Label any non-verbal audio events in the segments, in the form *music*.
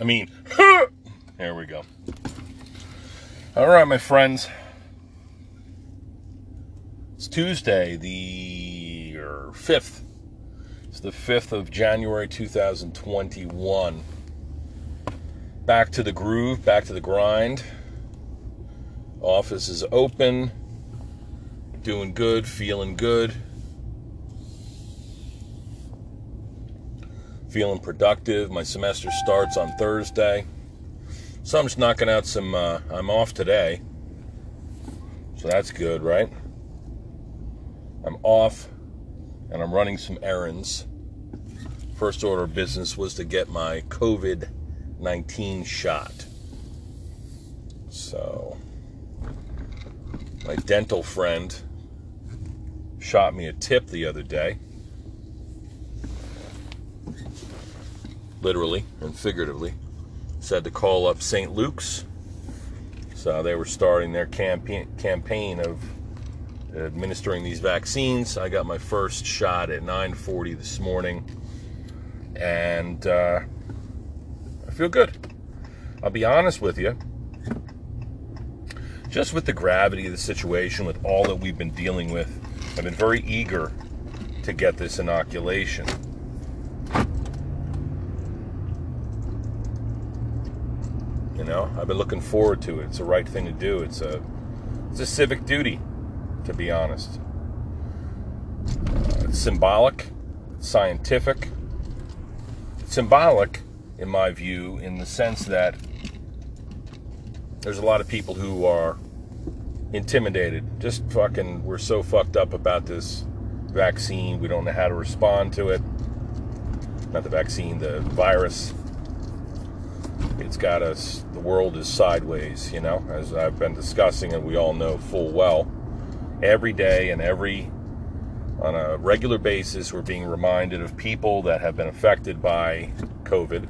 I mean, *laughs* there we go. All right, my friends. It's Tuesday, the 5th. It's the 5th of January 2021. Back to the groove, back to the grind. Office is open. Doing good, feeling good. Feeling productive. My semester starts on Thursday. So I'm just knocking out some, uh, I'm off today. So that's good, right? I'm off and I'm running some errands. First order of business was to get my COVID 19 shot. So, my dental friend shot me a tip the other day. Literally and figuratively. Said to call up St. Luke's. So they were starting their campaign campaign of administering these vaccines. I got my first shot at 9:40 this morning, and uh, I feel good. I'll be honest with you. Just with the gravity of the situation, with all that we've been dealing with, I've been very eager to get this inoculation. You know, I've been looking forward to it. It's the right thing to do. It's a it's a civic duty to be honest. Uh, it's symbolic, scientific. symbolic, in my view, in the sense that there's a lot of people who are intimidated. Just fucking, we're so fucked up about this vaccine. We don't know how to respond to it. Not the vaccine, the virus. It's got us, the world is sideways, you know, as I've been discussing, and we all know full well. Every day and every on a regular basis we're being reminded of people that have been affected by covid.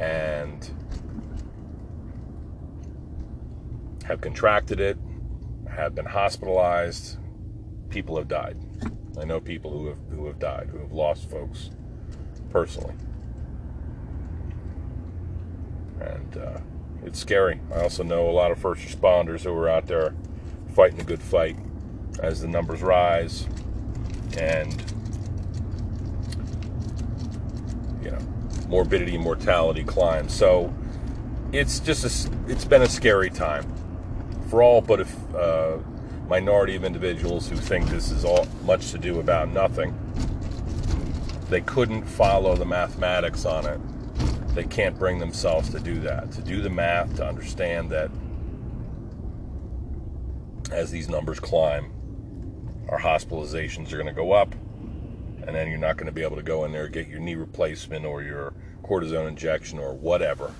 And have contracted it have been hospitalized. People have died. I know people who have who have died who have lost folks personally and uh, it's scary. I also know a lot of first responders who are out there fighting a good fight as the numbers rise and you know morbidity and mortality climb. So it's just a, it's been a scary time for all but a uh, minority of individuals who think this is all much to do about nothing. They couldn't follow the mathematics on it they can't bring themselves to do that to do the math to understand that as these numbers climb, our hospitalizations are going to go up, and then you're not going to be able to go in there get your knee replacement or your cortisone injection or whatever.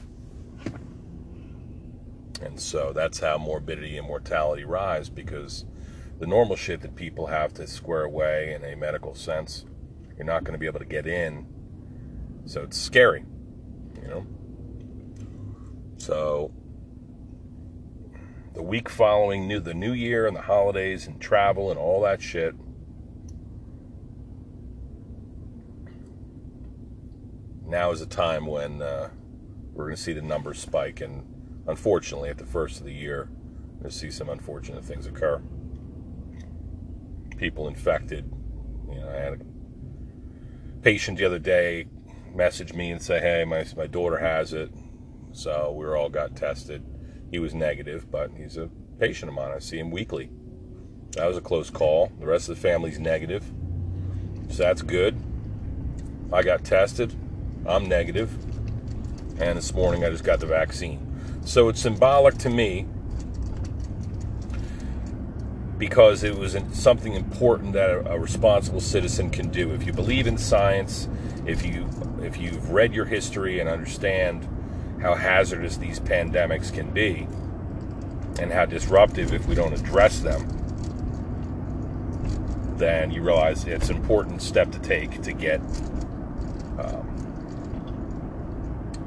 And so that's how morbidity and mortality rise because the normal shit that people have to square away in a medical sense, you're not going to be able to get in. So it's scary, you know? So the week following new, the new year and the holidays and travel and all that shit. Now is a time when uh, we're going to see the numbers spike, and unfortunately, at the first of the year, we're going to see some unfortunate things occur. People infected. You know, I had a patient the other day message me and say, "Hey, my my daughter has it," so we all got tested he was negative, but he's a patient of mine. I see him weekly. That was a close call. The rest of the family's negative. So that's good. I got tested. I'm negative. And this morning I just got the vaccine. So it's symbolic to me because it was something important that a, responsible citizen can do. If you believe in science, if you if you've read your history and understand how hazardous these pandemics can be and how disruptive if we don't address them, then you realize it's an important step to take to get um,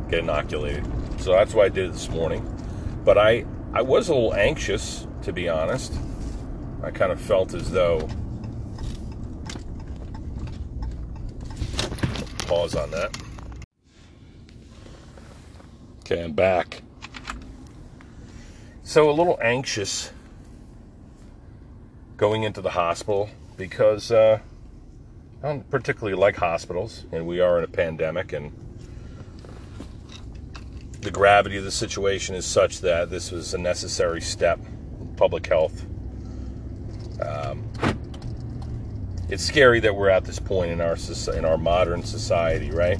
get inoculated. So that's what I did this morning. But I I was a little anxious to be honest. I kind of felt as though pause on that Okay, I'm back. So, a little anxious going into the hospital because uh, I don't particularly like hospitals, and we are in a pandemic, and the gravity of the situation is such that this was a necessary step in public health. Um, it's scary that we're at this point in our in our modern society, right?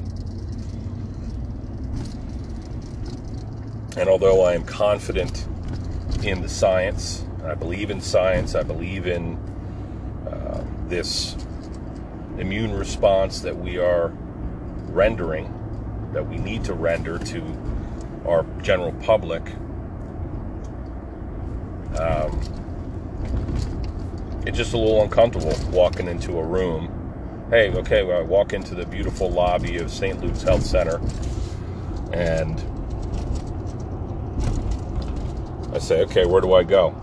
And although I am confident in the science, I believe in science, I believe in uh, this immune response that we are rendering, that we need to render to our general public. Um, it's just a little uncomfortable walking into a room. Hey, okay, well, I walk into the beautiful lobby of St. Luke's Health Center and I say, okay, where do I go?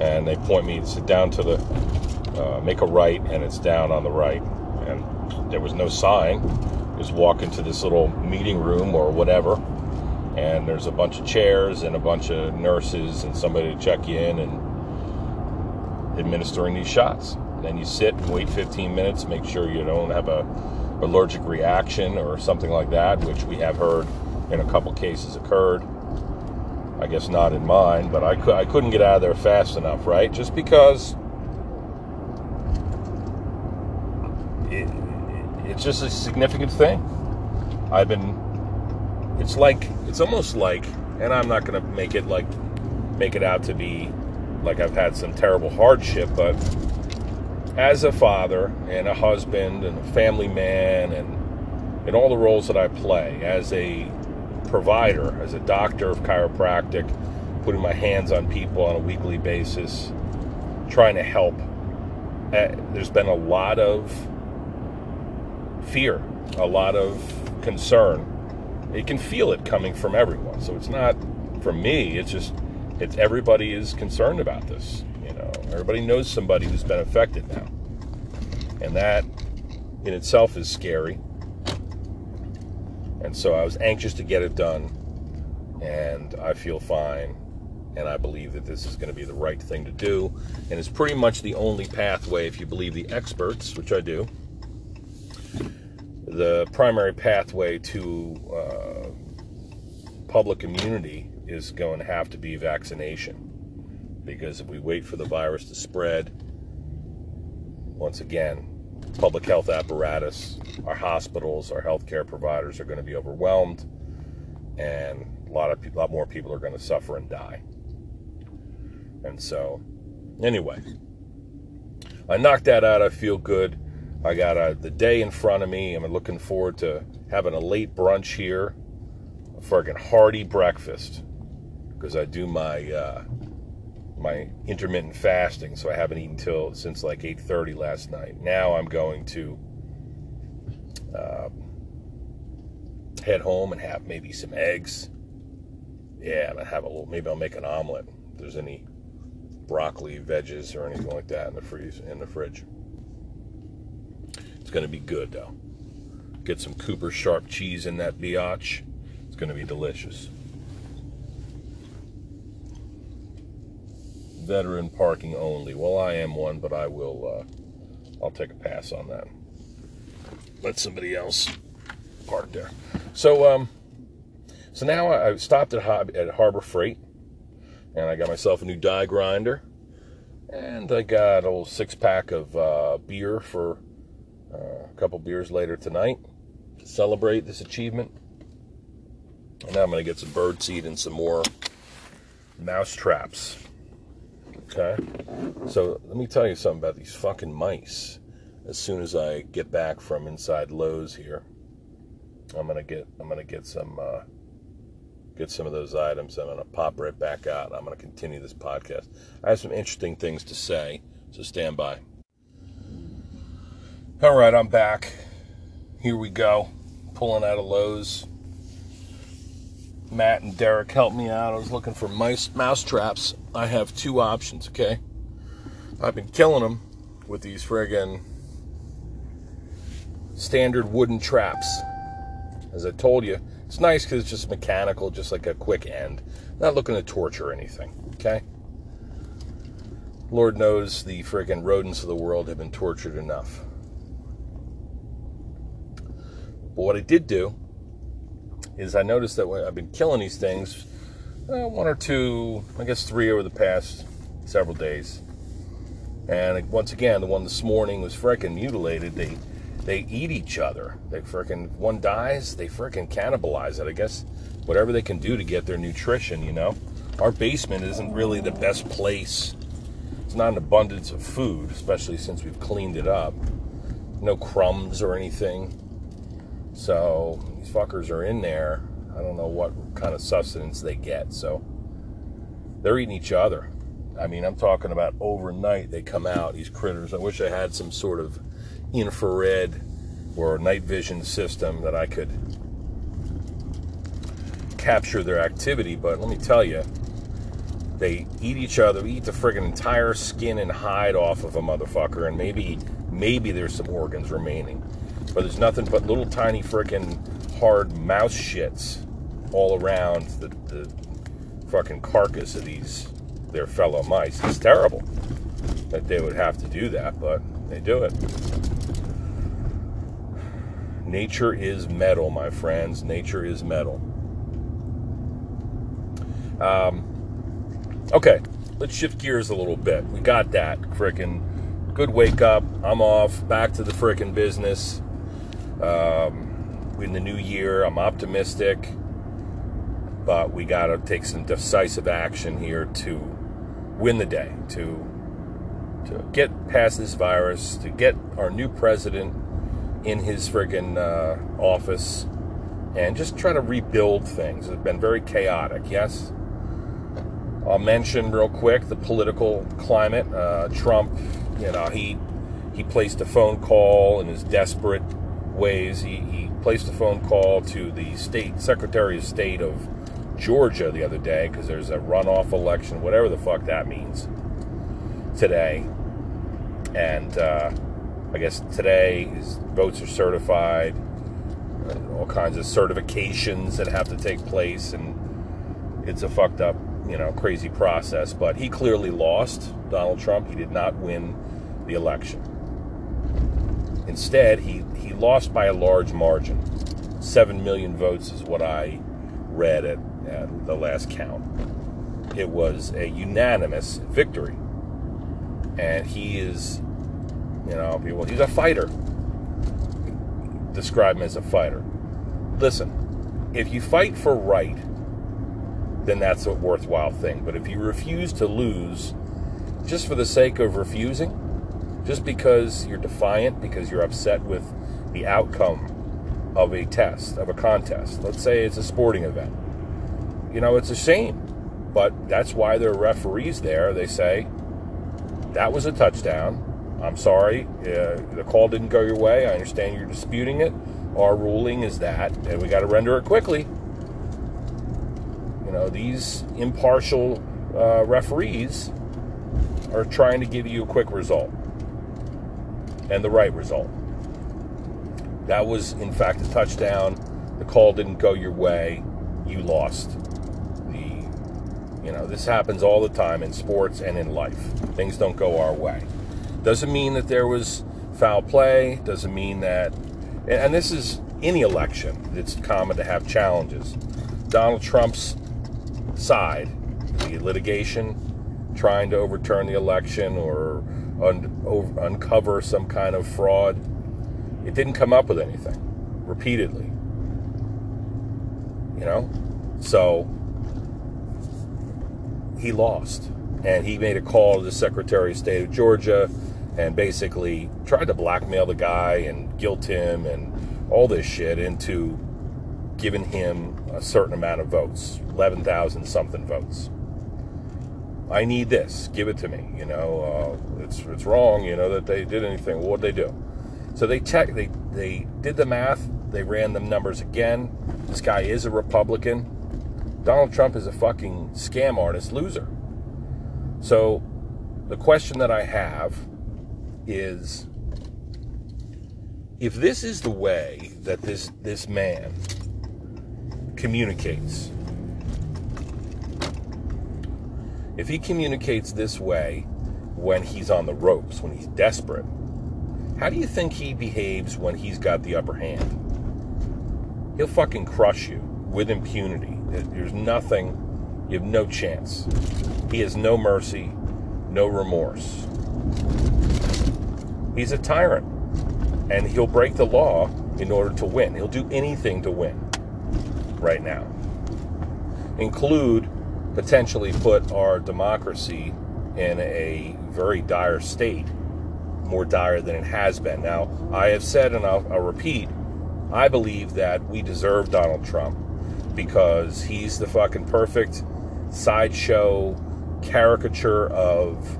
And they point me sit down to the, uh, make a right, and it's down on the right. And there was no sign. Just walk into this little meeting room or whatever, and there's a bunch of chairs and a bunch of nurses and somebody to check you in and administering these shots. Then you sit and wait 15 minutes, make sure you don't have a allergic reaction or something like that, which we have heard in a couple cases occurred. I guess not in mine, but I, I couldn't get out of there fast enough, right? Just because it, it's just a significant thing. I've been, it's like, it's almost like, and I'm not going to make it like, make it out to be like I've had some terrible hardship, but as a father and a husband and a family man and in all the roles that I play as a provider, as a doctor of chiropractic, putting my hands on people on a weekly basis, trying to help. Uh, there's been a lot of fear, a lot of concern. You can feel it coming from everyone. So it's not from me, it's just it's everybody is concerned about this. You know, everybody knows somebody who's been affected now. And that in itself is scary. And so I was anxious to get it done, and I feel fine. And I believe that this is going to be the right thing to do. And it's pretty much the only pathway, if you believe the experts, which I do, the primary pathway to uh, public immunity is going to have to be vaccination. Because if we wait for the virus to spread, once again, public health apparatus, our hospitals, our healthcare providers are going to be overwhelmed, and a lot of a lot more people are going to suffer and die. And so, anyway, I knocked that out. I feel good. I got a, the day in front of me. I'm looking forward to having a late brunch here, a friggin' hearty breakfast, because I do my uh, my intermittent fasting, so I haven't eaten till since like 8:30 last night. Now I'm going to uh, head home and have maybe some eggs. Yeah, and have a little. Maybe I'll make an omelet. If there's any broccoli, veggies, or anything like that in the freeze in the fridge. It's going to be good though. Get some Cooper sharp cheese in that biatch. It's going to be delicious. Veteran parking only. Well, I am one, but I will. Uh, I'll take a pass on that. Let somebody else park there. So, um, so now I stopped at, at Harbor Freight, and I got myself a new die grinder, and I got a little six pack of uh, beer for uh, a couple beers later tonight to celebrate this achievement. And now I'm going to get some bird seed and some more mouse traps. Okay? So let me tell you something about these fucking mice. As soon as I get back from inside Lowe's here, I'm gonna get I'm gonna get some uh, get some of those items. I'm gonna pop right back out. I'm gonna continue this podcast. I have some interesting things to say, so stand by. All right, I'm back. Here we go. Pulling out of Lowe's. Matt and Derek helped me out. I was looking for mice mouse traps. I have two options, okay? I've been killing them with these friggin' standard wooden traps. As I told you, It's nice because it's just mechanical, just like a quick end. Not looking to torture anything, okay? Lord knows the friggin' rodents of the world have been tortured enough. But what I did do is I noticed that when I've been killing these things, uh, one or two, I guess three over the past several days. And once again, the one this morning was freaking mutilated. They they eat each other. They freaking one dies, they freaking cannibalize it. I guess whatever they can do to get their nutrition, you know. Our basement isn't really the best place. It's not an abundance of food, especially since we've cleaned it up. No crumbs or anything. So these fuckers are in there. I don't know what kind of sustenance they get. So they're eating each other. I mean, I'm talking about overnight they come out, these critters. I wish I had some sort of infrared or night vision system that I could capture their activity, but let me tell you, they eat each other, eat the friggin' entire skin and hide off of a motherfucker, and maybe maybe there's some organs remaining. But there's nothing but little tiny friggin' hard mouse shits all around the, the fucking carcass of these their fellow mice. It's terrible that they would have to do that, but they do it. Nature is metal, my friends. Nature is metal. Um, okay, let's shift gears a little bit. We got that. Frickin' good wake up. I'm off. Back to the frickin' business. Um, in the new year, I'm optimistic, but we got to take some decisive action here to win the day, to to get past this virus, to get our new president in his friggin' uh, office, and just try to rebuild things. It's been very chaotic, yes. I'll mention real quick the political climate. Uh, Trump, you know, he he placed a phone call in his desperate ways. He, he placed a phone call to the state secretary of state of Georgia the other day because there's a runoff election, whatever the fuck that means, today. And uh, I guess today his votes are certified, all kinds of certifications that have to take place, and it's a fucked up, you know, crazy process. But he clearly lost, Donald Trump. He did not win the election. Instead, he, he lost by a large margin. Seven million votes is what I read at, at the last count. It was a unanimous victory. And he is, you know, people, he's a fighter. Describe him as a fighter. Listen, if you fight for right, then that's a worthwhile thing. But if you refuse to lose just for the sake of refusing, just because you're defiant, because you're upset with the outcome of a test, of a contest. Let's say it's a sporting event. You know, it's a shame, but that's why there are referees there. They say, that was a touchdown. I'm sorry, uh, the call didn't go your way. I understand you're disputing it. Our ruling is that, and we got to render it quickly. You know, these impartial uh, referees are trying to give you a quick result and the right result. That was, in fact, a touchdown. The call didn't go your way. You lost. The, you know, this happens all the time in sports and in life. Things don't go our way. Doesn't mean that there was foul play. Doesn't mean that, and this is any election. It's common to have challenges. Donald Trump's side, the litigation, trying to overturn the election or un- over, uncover some kind of fraud. It didn't come up with anything repeatedly. You know? So he lost. And he made a call to the Secretary of State of Georgia and basically tried to blackmail the guy and guilt him and all this shit into giving him a certain amount of votes 11,000 something votes. I need this. Give it to me. You know, uh, it's it's wrong. You know that they did anything. What would they do? So they check. They they did the math. They ran the numbers again. This guy is a Republican. Donald Trump is a fucking scam artist loser. So the question that I have is if this is the way that this this man communicates. If he communicates this way when he's on the ropes, when he's desperate, how do you think he behaves when he's got the upper hand? He'll fucking crush you with impunity. There's nothing, you have no chance. He has no mercy, no remorse. He's a tyrant, and he'll break the law in order to win. He'll do anything to win right now. Include potentially put our democracy in a very dire state, more dire than it has been. Now, I have said, and I'll, I'll repeat, I believe that we deserve Donald Trump because he's the fucking perfect sideshow caricature of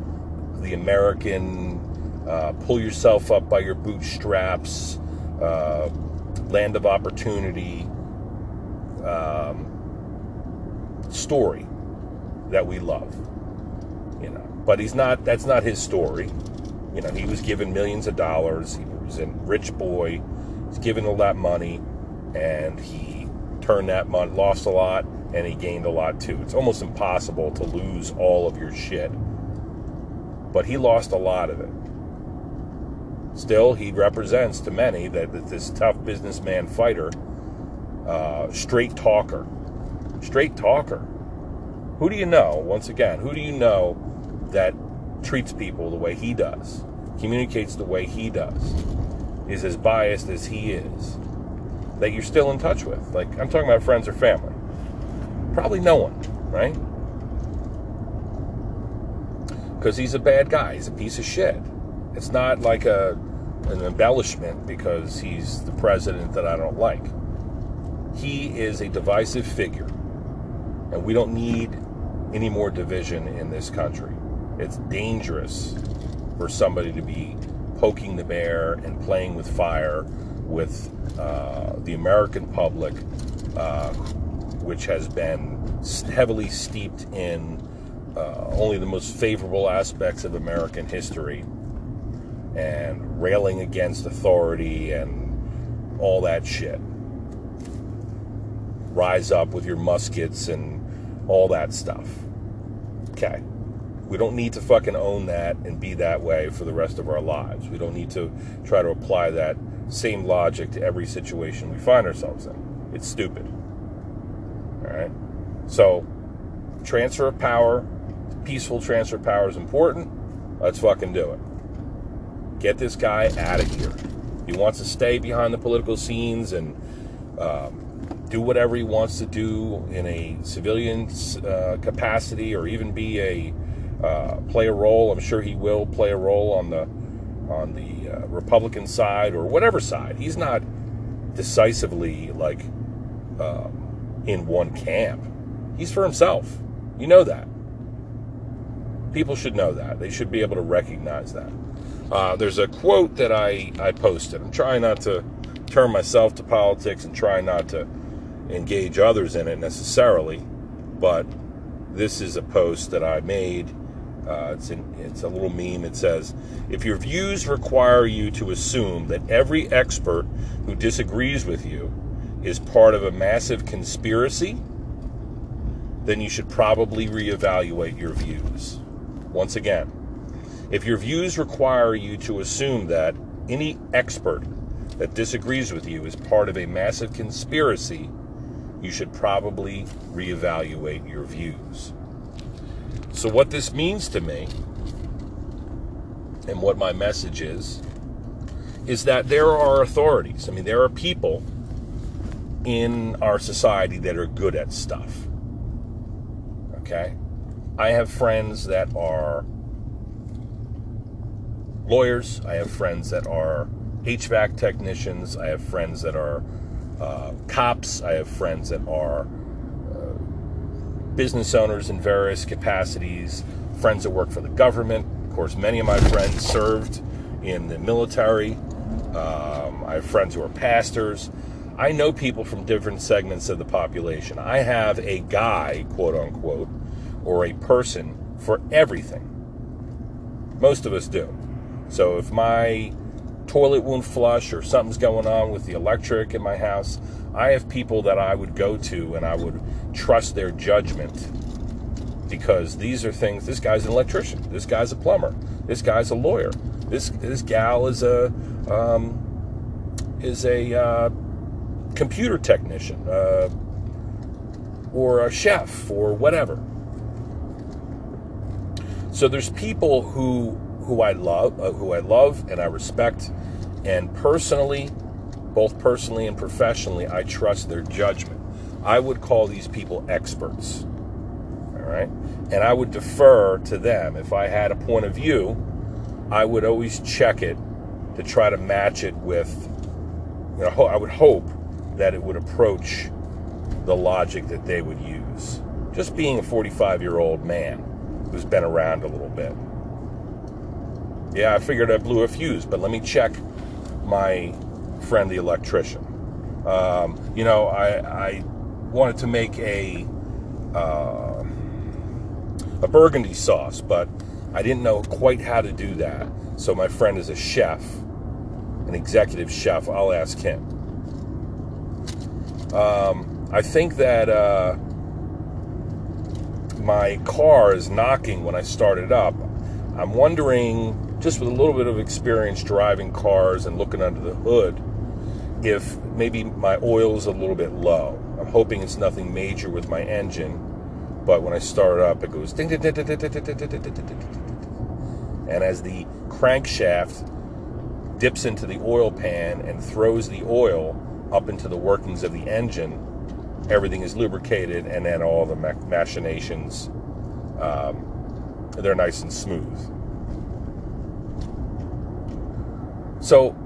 the American uh, pull yourself up by your bootstraps, uh, land of opportunity um, story that we love. You know, but he's not. That's not his story. You know, he was given millions of dollars. He was a rich boy. He's given all that money, and he turned that money, lost a lot, and he gained a lot too. It's almost impossible to lose all of your shit. But he lost a lot of it. Still, he represents to many that, that this tough businessman fighter, uh, straight talker, straight talker. Who do you know, once again, who do you know that treats people the way he does, communicates the way he does, is as biased as he is, that you're still in touch with? Like, I'm talking about friends or family. Probably no one, right? Because he's a bad guy, he's a piece of shit. It's not like a an embellishment because he's the president that I don't like. He is a divisive figure. And we don't need any more division in this country. It's dangerous for somebody to be poking the bear and playing with fire with uh, the American public, uh, which has been heavily steeped in uh, only the most favorable aspects of American history and railing against authority and all that shit. Rise up with your muskets and all that stuff. Okay. We don't need to fucking own that and be that way for the rest of our lives. We don't need to try to apply that same logic to every situation we find ourselves in. It's stupid. All right? So, transfer of power, peaceful transfer of power is important. Let's fucking do it. Get this guy out of here. He wants to stay behind the political scenes and um, do whatever he wants to do in a civilian uh, capacity, or even be a uh, play a role. I'm sure he will play a role on the on the uh, Republican side or whatever side. He's not decisively like um, in one camp. He's for himself. You know that. People should know that. They should be able to recognize that. Uh, there's a quote that I, I posted. I'm trying not to turn myself to politics and try not to engage others in it necessarily, but this is a post that I made. Uh, it's, in, it's a little meme. It says, If your views require you to assume that every expert who disagrees with you is part of a massive conspiracy, then you should probably reevaluate your views. Once again, if your views require you to assume that any expert that disagrees with you is part of a massive conspiracy, you should probably reevaluate your views. So, what this means to me, and what my message is, is that there are authorities. I mean, there are people in our society that are good at stuff. Okay? I have friends that are lawyers, I have friends that are HVAC technicians, I have friends that are uh, cops, I have friends that are uh, business owners in various capacities, friends that work for the government. Of course, many of my friends served in the military. Um, I have friends who are pastors. I know people from different segments of the population. I have a guy, quote unquote, or a person for everything. Most of us do. So if my toilet won't flush or something's going on with the electric in my house, I have people that I would go to and I would trust their judgment because these are things. This guy's an electrician. This guy's a plumber. This guy's a lawyer. This this gal is a um, is a uh, computer technician uh, or a chef or whatever. So there's people who who I love, uh, who I love and I respect, and personally, both personally and professionally, I trust their judgment. I would call these people experts. All right? And I would defer to them. If I had a point of view, I would always check it to try to match it with, you know, I would hope that it would approach the logic that they would use. Just being a 45 year old man who's been around a little bit. Yeah, I figured I blew a fuse, but let me check my friend the electrician. Um, you know, I, I, wanted to make a uh, a burgundy sauce, but I didn't know quite how to do that. So my friend is a chef, an executive chef. I'll ask him. Um, I think that uh, my car is knocking when I start it up. I'm wondering, just with a little bit of experience driving cars and looking under the hood, if maybe my oil is a little bit low. I'm hoping it's nothing major with my engine, but when I start up, it goes ding, ding, ding, ding, ding, ding, ding, ding, ding, ding. And as the crankshaft dips into the oil pan and throws the oil up into the workings of the engine, everything is lubricated, and then all the machinations, um, they're nice and smooth. So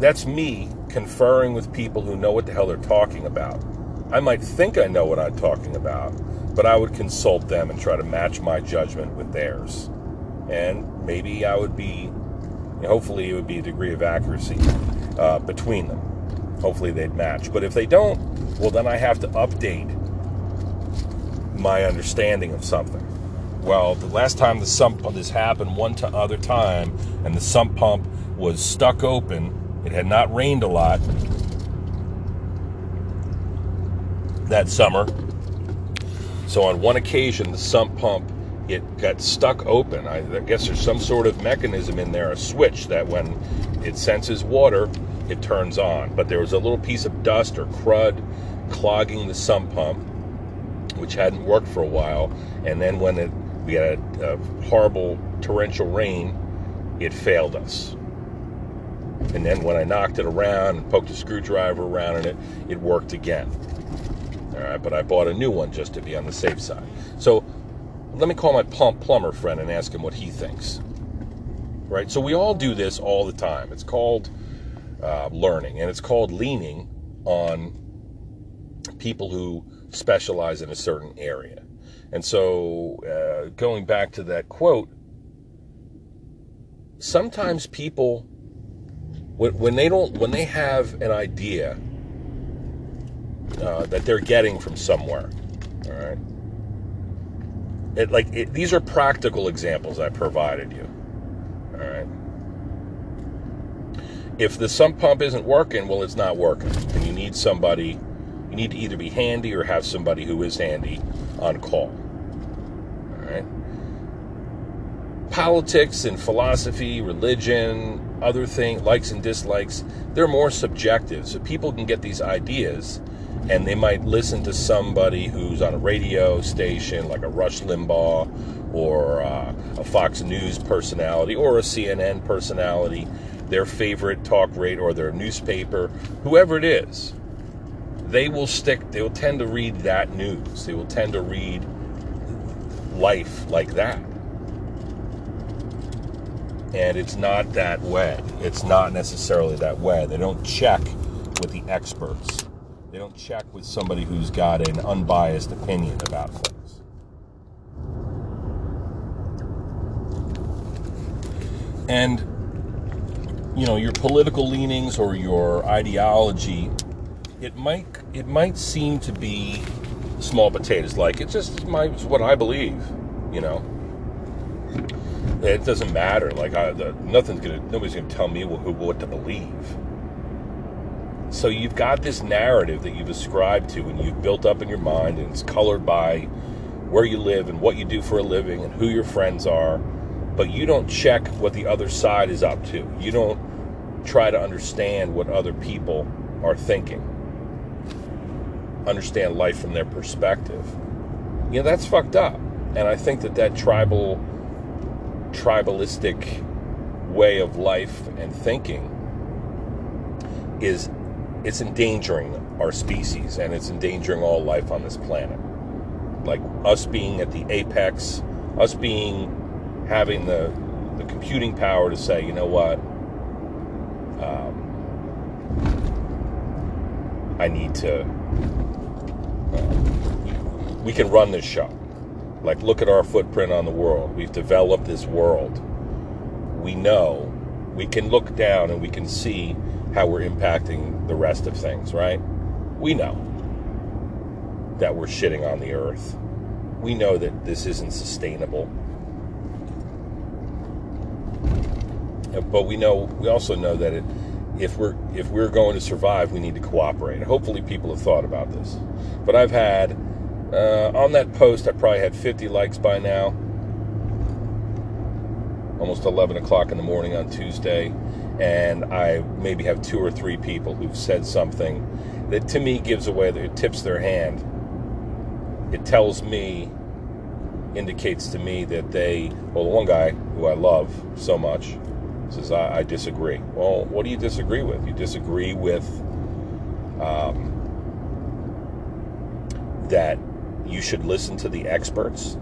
that's me conferring with people who know what the hell they're talking about. I might think I know what I'm talking about, but I would consult them and try to match my judgment with theirs. And maybe I would be, hopefully, it would be a degree of accuracy uh, between them. Hopefully, they'd match. But if they don't, well, then I have to update my understanding of something. Well, the last time the sump pump, this happened one to other time, and the sump pump was stuck open it had not rained a lot that summer. So on one occasion, the sump pump it got stuck open. I, guess there's some sort of mechanism in there, a switch that when it senses water, it turns on. But there was a little piece of dust or crud clogging the sump pump, which hadn't worked for a while. And then when it, we had a, a horrible torrential rain, it failed us. And then when I knocked it around and poked a screwdriver around in it, it worked again. All right, but I bought a new one just to be on the safe side. So let me call my plumber friend and ask him what he thinks. Right? So we all do this all the time. It's called uh, learning, and it's called leaning on people who specialize in a certain area. And so, uh, going back to that quote, sometimes people when, when they don't when they have an idea uh, that they're getting from somewhere all right it like it, these are practical examples i provided you all right if the sump pump isn't working well it's not working. And you need somebody you need to either be handy or have somebody who is handy on call all right politics and philosophy religion other thing, likes and dislikes, they're more subjective. So people can get these ideas and they might listen to somebody who's on a radio station like a Rush Limbaugh or uh, a Fox News personality or a CNN personality, their favorite talk rate or their newspaper, whoever it is. They will stick, they will tend to read that news. They will tend to read life like that and it's not that way. It's not necessarily that way. They don't check with the experts. They don't check with somebody who's got an unbiased opinion about things. And you know, your political leanings or your ideology, it might it might seem to be small potatoes like it's just my, it's what I believe, you know it doesn't matter. Like I, the, nothing's gonna, nobody's gonna tell me what, what to believe. So you've got this narrative that you've ascribed to and you've built up in your mind, and it's colored by where you live and what you do for a living and who your friends are. But you don't check what the other side is up to. You don't try to understand what other people are thinking, understand life from their perspective. You know, that's fucked up. And I think that that tribal, tribalistic way of life and thinking is it's endangering our species and it's endangering all life on this planet. Like us being at the apex, us being having the the computing power to say, you know what, um, I need to. Uh, we can run this show. Like, look at our footprint on the world. We've developed this world. We know. We can look down and we can see how we're impacting the rest of things, right? We know that we're shitting on the earth. We know that this isn't sustainable. Uh, but we know we also know that it, if we're if we're going to survive, we need to cooperate. Hopefully, people have thought about this. But I've had uh, on that post, I probably had 50 likes by now. Almost 11 o'clock in the morning on Tuesday and I maybe have two or three people who've said something that to me gives away that it tips their hand. It tells me, indicates to me that they, well, the one guy who I love so much says, I, I disagree. Well, what do you disagree with? You disagree with um, that you should listen to the experts?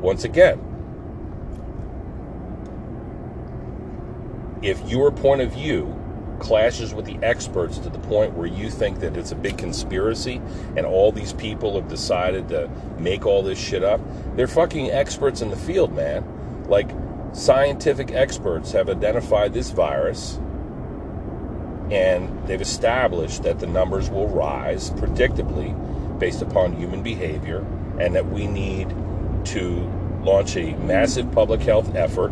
Once again, if your point of view clashes with the experts to the point where you think that it's a big conspiracy and all these people have decided to make all this shit up, they're fucking experts in the field, man. Like, scientific experts have identified this virus and they've established that the numbers will rise predictably based upon human behavior and that we need to launch a massive public health effort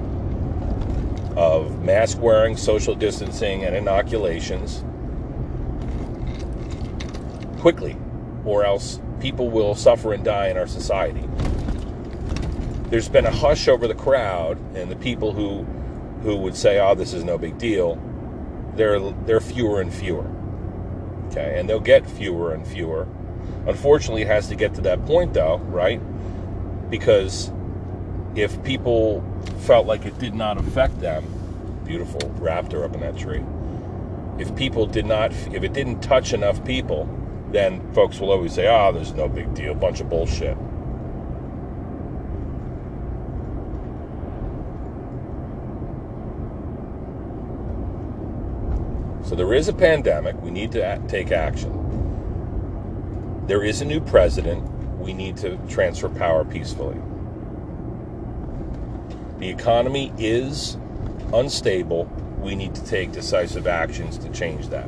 of mask wearing, social distancing, and inoculations quickly, or else people will suffer and die in our society. There's been a hush over the crowd, and the people who who would say, "Oh, this is no big deal," they're they're fewer and fewer. Okay, and they'll get fewer and fewer. Unfortunately, it has to get to that point, though, right? Because if people felt like it did not affect them, beautiful raptor up in that tree. If people did not, if it didn't touch enough people, then folks will always say, "Ah, oh, there's no big deal, bunch of bullshit." So there is a pandemic. We need to take action. There is a new president. We need to transfer power peacefully. The economy is unstable. We need to take decisive actions to change that.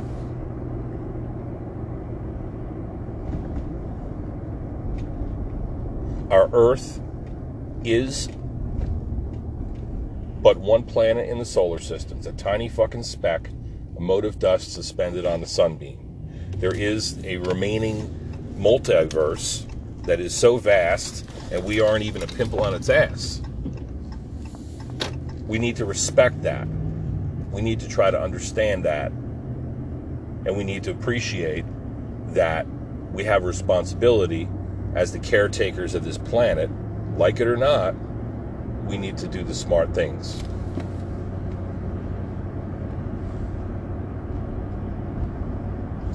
Our Earth is but one planet in the solar system. It's a tiny fucking speck, a mote of dust suspended on the sunbeam. There is a remaining multiverse that is so vast, and we aren't even a pimple on its ass we need to respect that. We need to try to understand that. And we need to appreciate that we have responsibility as the caretakers of this planet, like it or not, we need to do the smart things.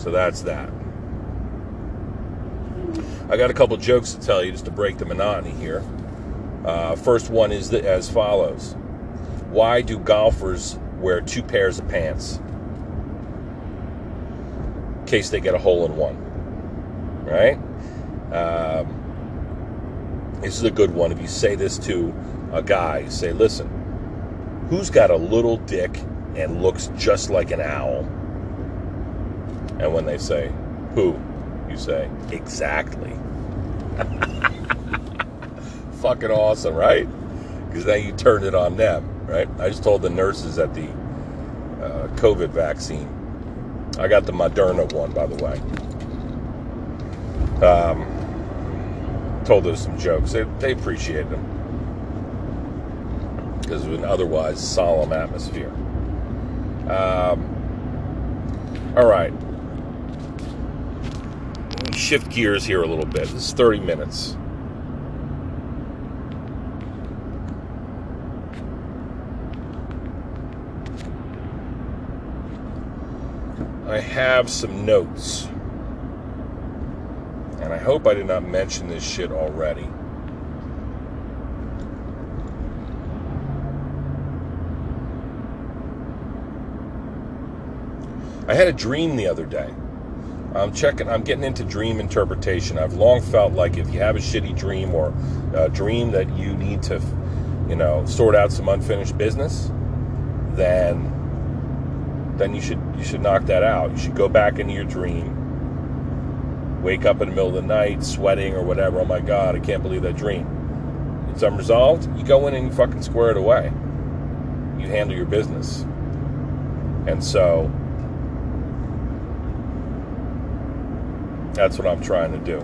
So that's that. I got a couple jokes to tell you just to break the monotony here. Uh, first one is the, as follows why do golfers wear two pairs of pants? In case they get a hole in one. Right? Um, this is a good one. If you say this to a guy, say, listen, who's got a little dick and looks just like an owl? And when they say, who? You say, exactly. *laughs* Fucking awesome, right? because now you turned it on them, right? I just told the nurses at the uh, COVID vaccine. I got the Moderna one, by the way. Um, told those some jokes. They, they appreciated them because of an otherwise solemn atmosphere. Um, all right. Shift gears here a little bit. This is 30 minutes. I have some notes. And I hope I did not mention this shit already. I had a dream the other day. I'm checking, I'm getting into dream interpretation. I've long felt like if you have a shitty dream or a dream that you need to, you know, sort out some unfinished business, then then you should you should knock that out. You should go back into your dream. Wake up in the middle of the night, sweating or whatever. Oh my God, I can't believe that dream. It's unresolved. You go in and you fucking square it away. You handle your business. And so that's what I'm trying to do.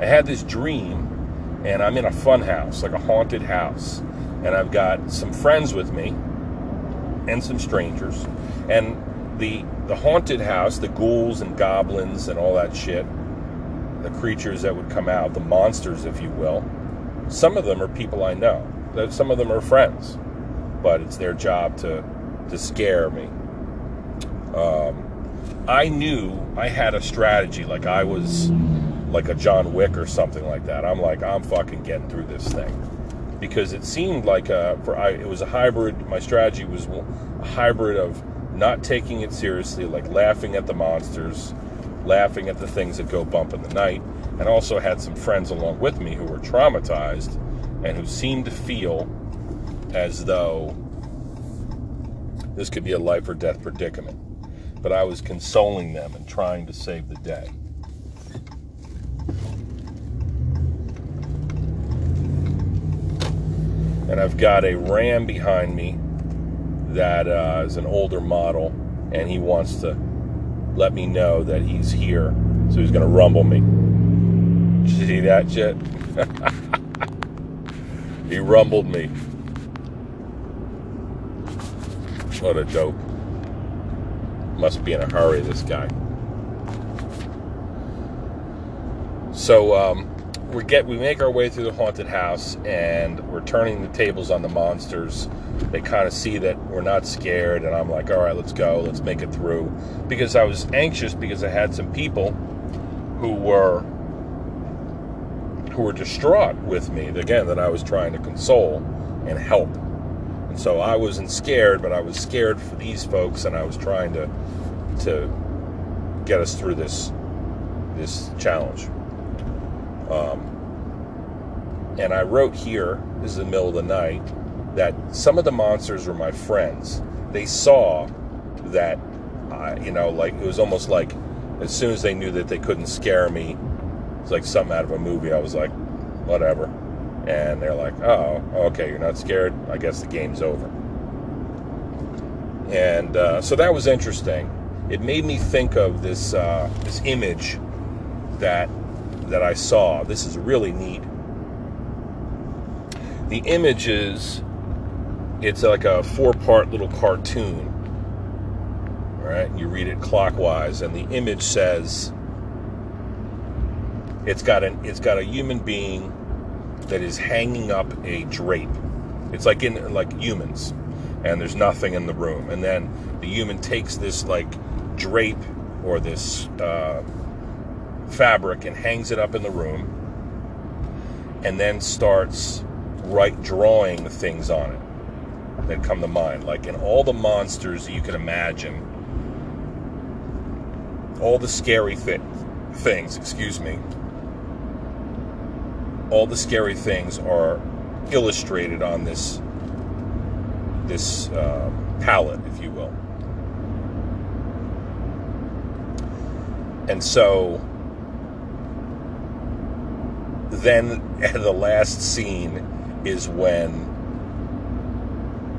I had this dream and I'm in a fun house, like a haunted house. And I've got some friends with me and some strangers. And the the haunted house, the ghouls and goblins and all that shit, the creatures that would come out, the monsters, if you will, some of them are people I know. Some of them are friends, but it's their job to to scare me. Um, I knew I had a strategy, like I was like a John Wick or something like that. I'm like, I'm fucking getting through this thing because it seemed like a, for I, it was a hybrid. My strategy was a hybrid of not taking it seriously, like laughing at the monsters, laughing at the things that go bump in the night, and also had some friends along with me who were traumatized and who seemed to feel as though this could be a life or death predicament. But I was consoling them and trying to save the day. And I've got a Ram behind me that uh, is an older model, and he wants to let me know that he's here. So he's going to rumble me. Did you see that shit? *laughs* he rumbled me. What a dope. Must be in a hurry, this guy. So, um, we get we make our way through the haunted house and we're turning the tables on the monsters. They kind of see that we're not scared and i'm like all right let's go. Let's make it through. Because i was anxious because i had some people who were who were distraught with me again that i was trying to console and help and so i wasn't scared but i was scared for these folks and i was trying to to get us through this this challenge um, and I wrote here, this is the middle of the night, that some of the monsters were my friends. They saw that, you know, like it was almost like as soon as they knew that they couldn't scare me, it's like something out of a movie. I was like, whatever. And they're like, oh, okay, you're not scared. I guess the game's over. And uh, so that was interesting. It made me think of this uh, this image that that I saw. This is really neat. The image is it's like a four-part little cartoon. Right? And you read it clockwise and the image says it's got an it's got a human being that is hanging up a drape. It's like in like humans and there's nothing in the room. And then the human takes this like drape or this uh, fabric and hangs it up in the room and then starts right drawing things on it that come to mind like in all the monsters you can imagine all the scary thi- things excuse me all the scary things are illustrated on this this uh, palette if you will. And so then *laughs* the last scene is when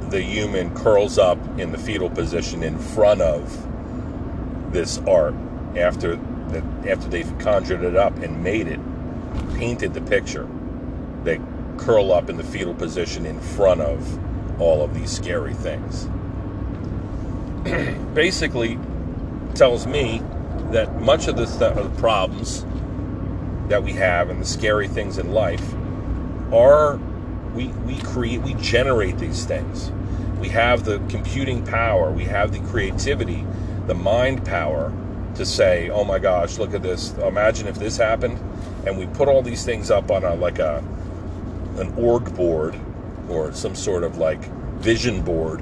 the human curls up in the fetal position in front of this art after after they've conjured it up and made it, painted the picture. They curl up in the fetal position in front of all of these scary things. *clears throat* Basically, tells me that much of the, th- the problems that we have and the scary things in life are we we create we generate these things we have the computing power we have the creativity the mind power to say oh my gosh look at this imagine if this happened and we put all these things up on a like a an org board or some sort of like vision board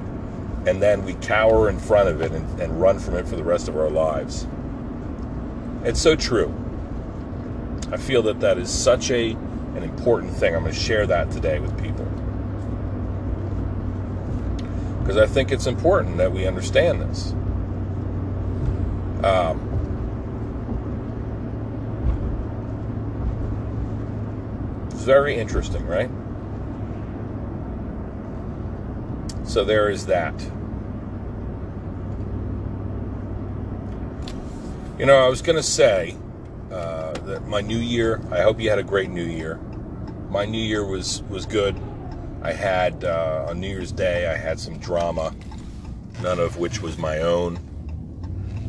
and then we cower in front of it and, and run from it for the rest of our lives. It's so true. I feel that that is such a an important thing. I'm going to share that today with people. Because i think it's important that we understand this. Um, very interesting, right? So there is that. You know, I was going to say uh, that my new year. I hope you had a great new year. My new year was was good. I had uh, on New Year's Day. I had some drama, none of which was my own.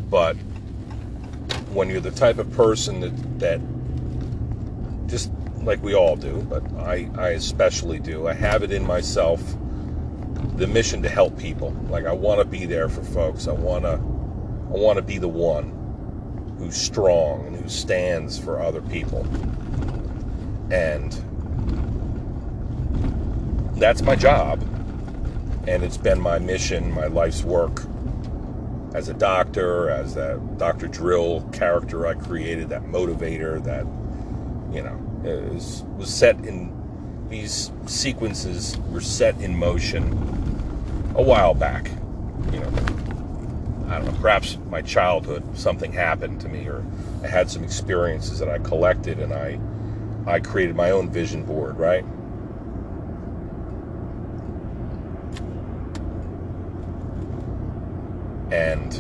But when you're the type of person that that just like we all do, but I, I especially do. I have it in myself the mission to help people. Like I want to be there for folks. I want to I want to be the one who's strong and who stands for other people. And that's my job. And it's been my mission, my life's work as a doctor, as that Dr. Drill character I created, that motivator, that you know, Uh, was, was set in these sequences were set in motion a while back. You know, I don't know, perhaps my childhood, something happened to me, or I had some experiences that I collected and I, I created my own vision board, right? And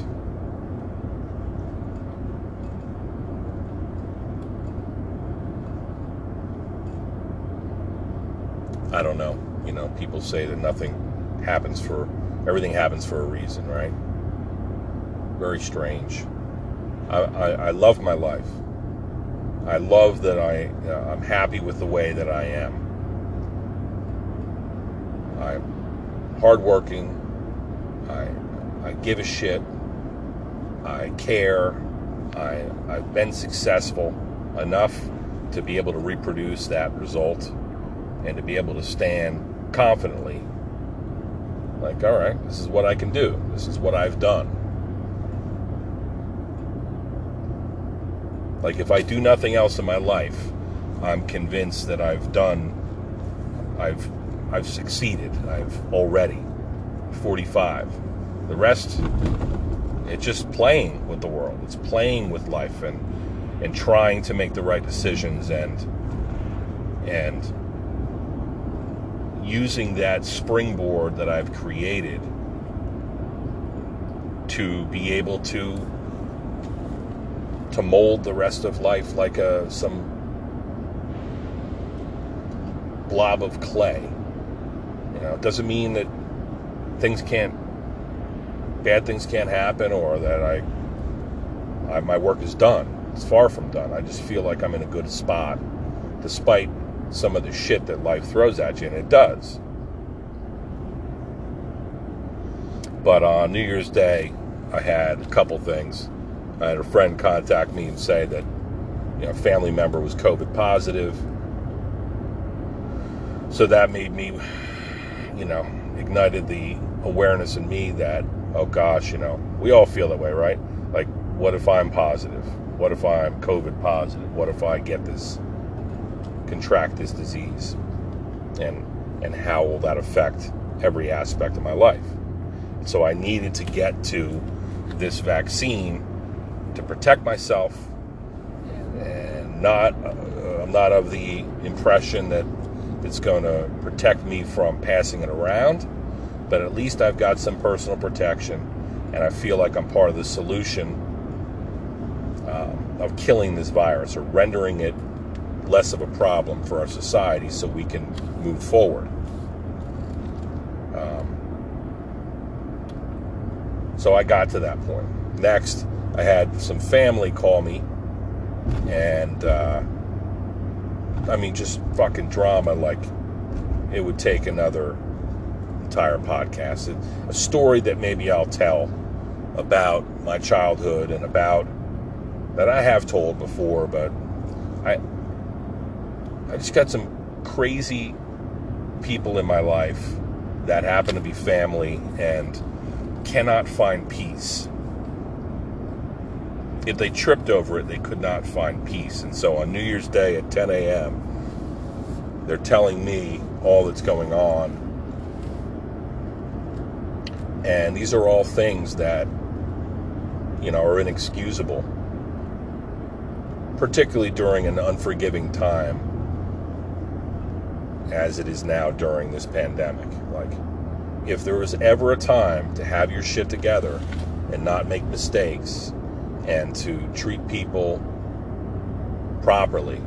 I don't know. You know, people say that nothing happens for everything happens for a reason, right? Very strange. I, I, I love my life. I love that I uh, I'm happy with the way that I am. I'm hardworking. I I give a shit. I care. I I've been successful enough to be able to reproduce that result and to be able to stand confidently like all right this is what i can do. This is what i've done. Like if i do nothing else in my life i'm convinced that i've done i've i've succeeded. I've already 45 the rest it's just playing with the world. It's playing with life and and trying to make the right decisions and and using that springboard that I've created to be able to to mold the rest of life like a some blob of clay. You know, it doesn't mean that things can't bad things can't happen or that I, I my work is done. It's far from done. I just feel like I'm in a good spot despite some of the shit that life throws at you, and it does. But on New Year's Day, I had a couple things. I had a friend contact me and say that you know, a family member was COVID positive. So that made me, you know, ignited the awareness in me that, oh gosh, you know, we all feel that way, right? Like, what if I'm positive? What if I'm COVID positive? What if I get this contract this disease and and how will that affect every aspect of my life? So i needed to get to this vaccine to protect myself and not uh, i'm not of the impression that it's going to protect me from passing it around but at least I've got some personal protection, and I feel like I'm part of the solution um, of killing this virus or rendering it less of a problem for our society so we can move forward. Um, so I got to that point. Next, I had some family call me, and uh, I mean, just fucking drama like it would take another entire podcast. a story that maybe I'll tell about my childhood and about that I have told before, but I I just got some crazy people in my life that happen to be family and cannot find peace. If they tripped over it, they could not find peace. And so on New Year's Day at 10 a.m., they're telling me all that's going on. And these are all things that, you know, are inexcusable, particularly during an unforgiving time as it is now during this pandemic. Like, if there was ever a time to have your shit together and not make mistakes and to treat people properly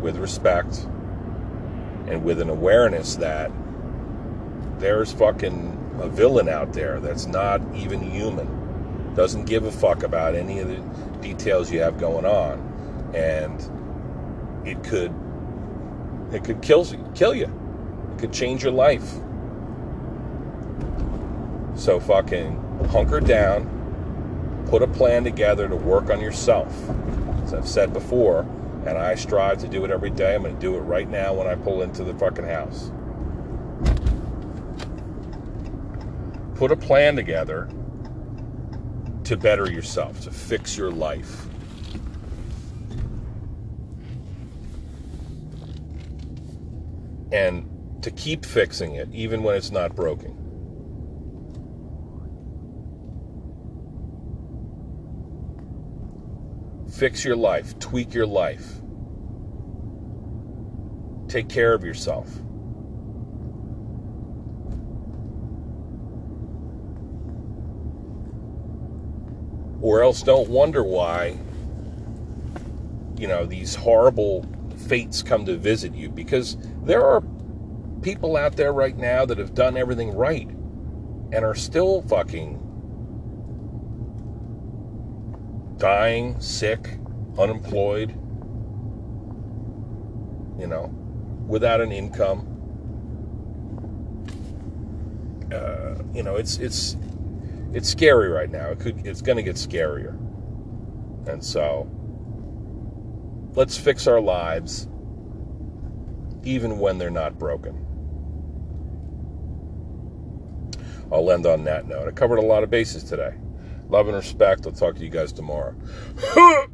with respect and with an awareness that there's fucking a villain out there that's not even human, doesn't give a fuck about any of the details you have going on, and it could it could kill kill you, it could change your life. So fucking hunker down, put a plan together to work on yourself. As I've said before, and I strive to do it every day. I'm going to do it right now when I pull into the fucking house. Put a plan together to better yourself, to fix your life. And to keep fixing it even when it's not broken. Fix your life, tweak your life. Take care of yourself. Or else don't wonder why, you know, these horrible fates come to visit you because there are people out there right now that have done everything right and are still fucking dying, sick, unemployed, you know, without an income. Uh, you know, it's it's it's scary right now. It could it's going to get scarier. And so let's fix our lives even when they're not broken. I'll end on that note. I covered a lot of bases today. Love and respect. I'll talk to you guys tomorrow. *laughs*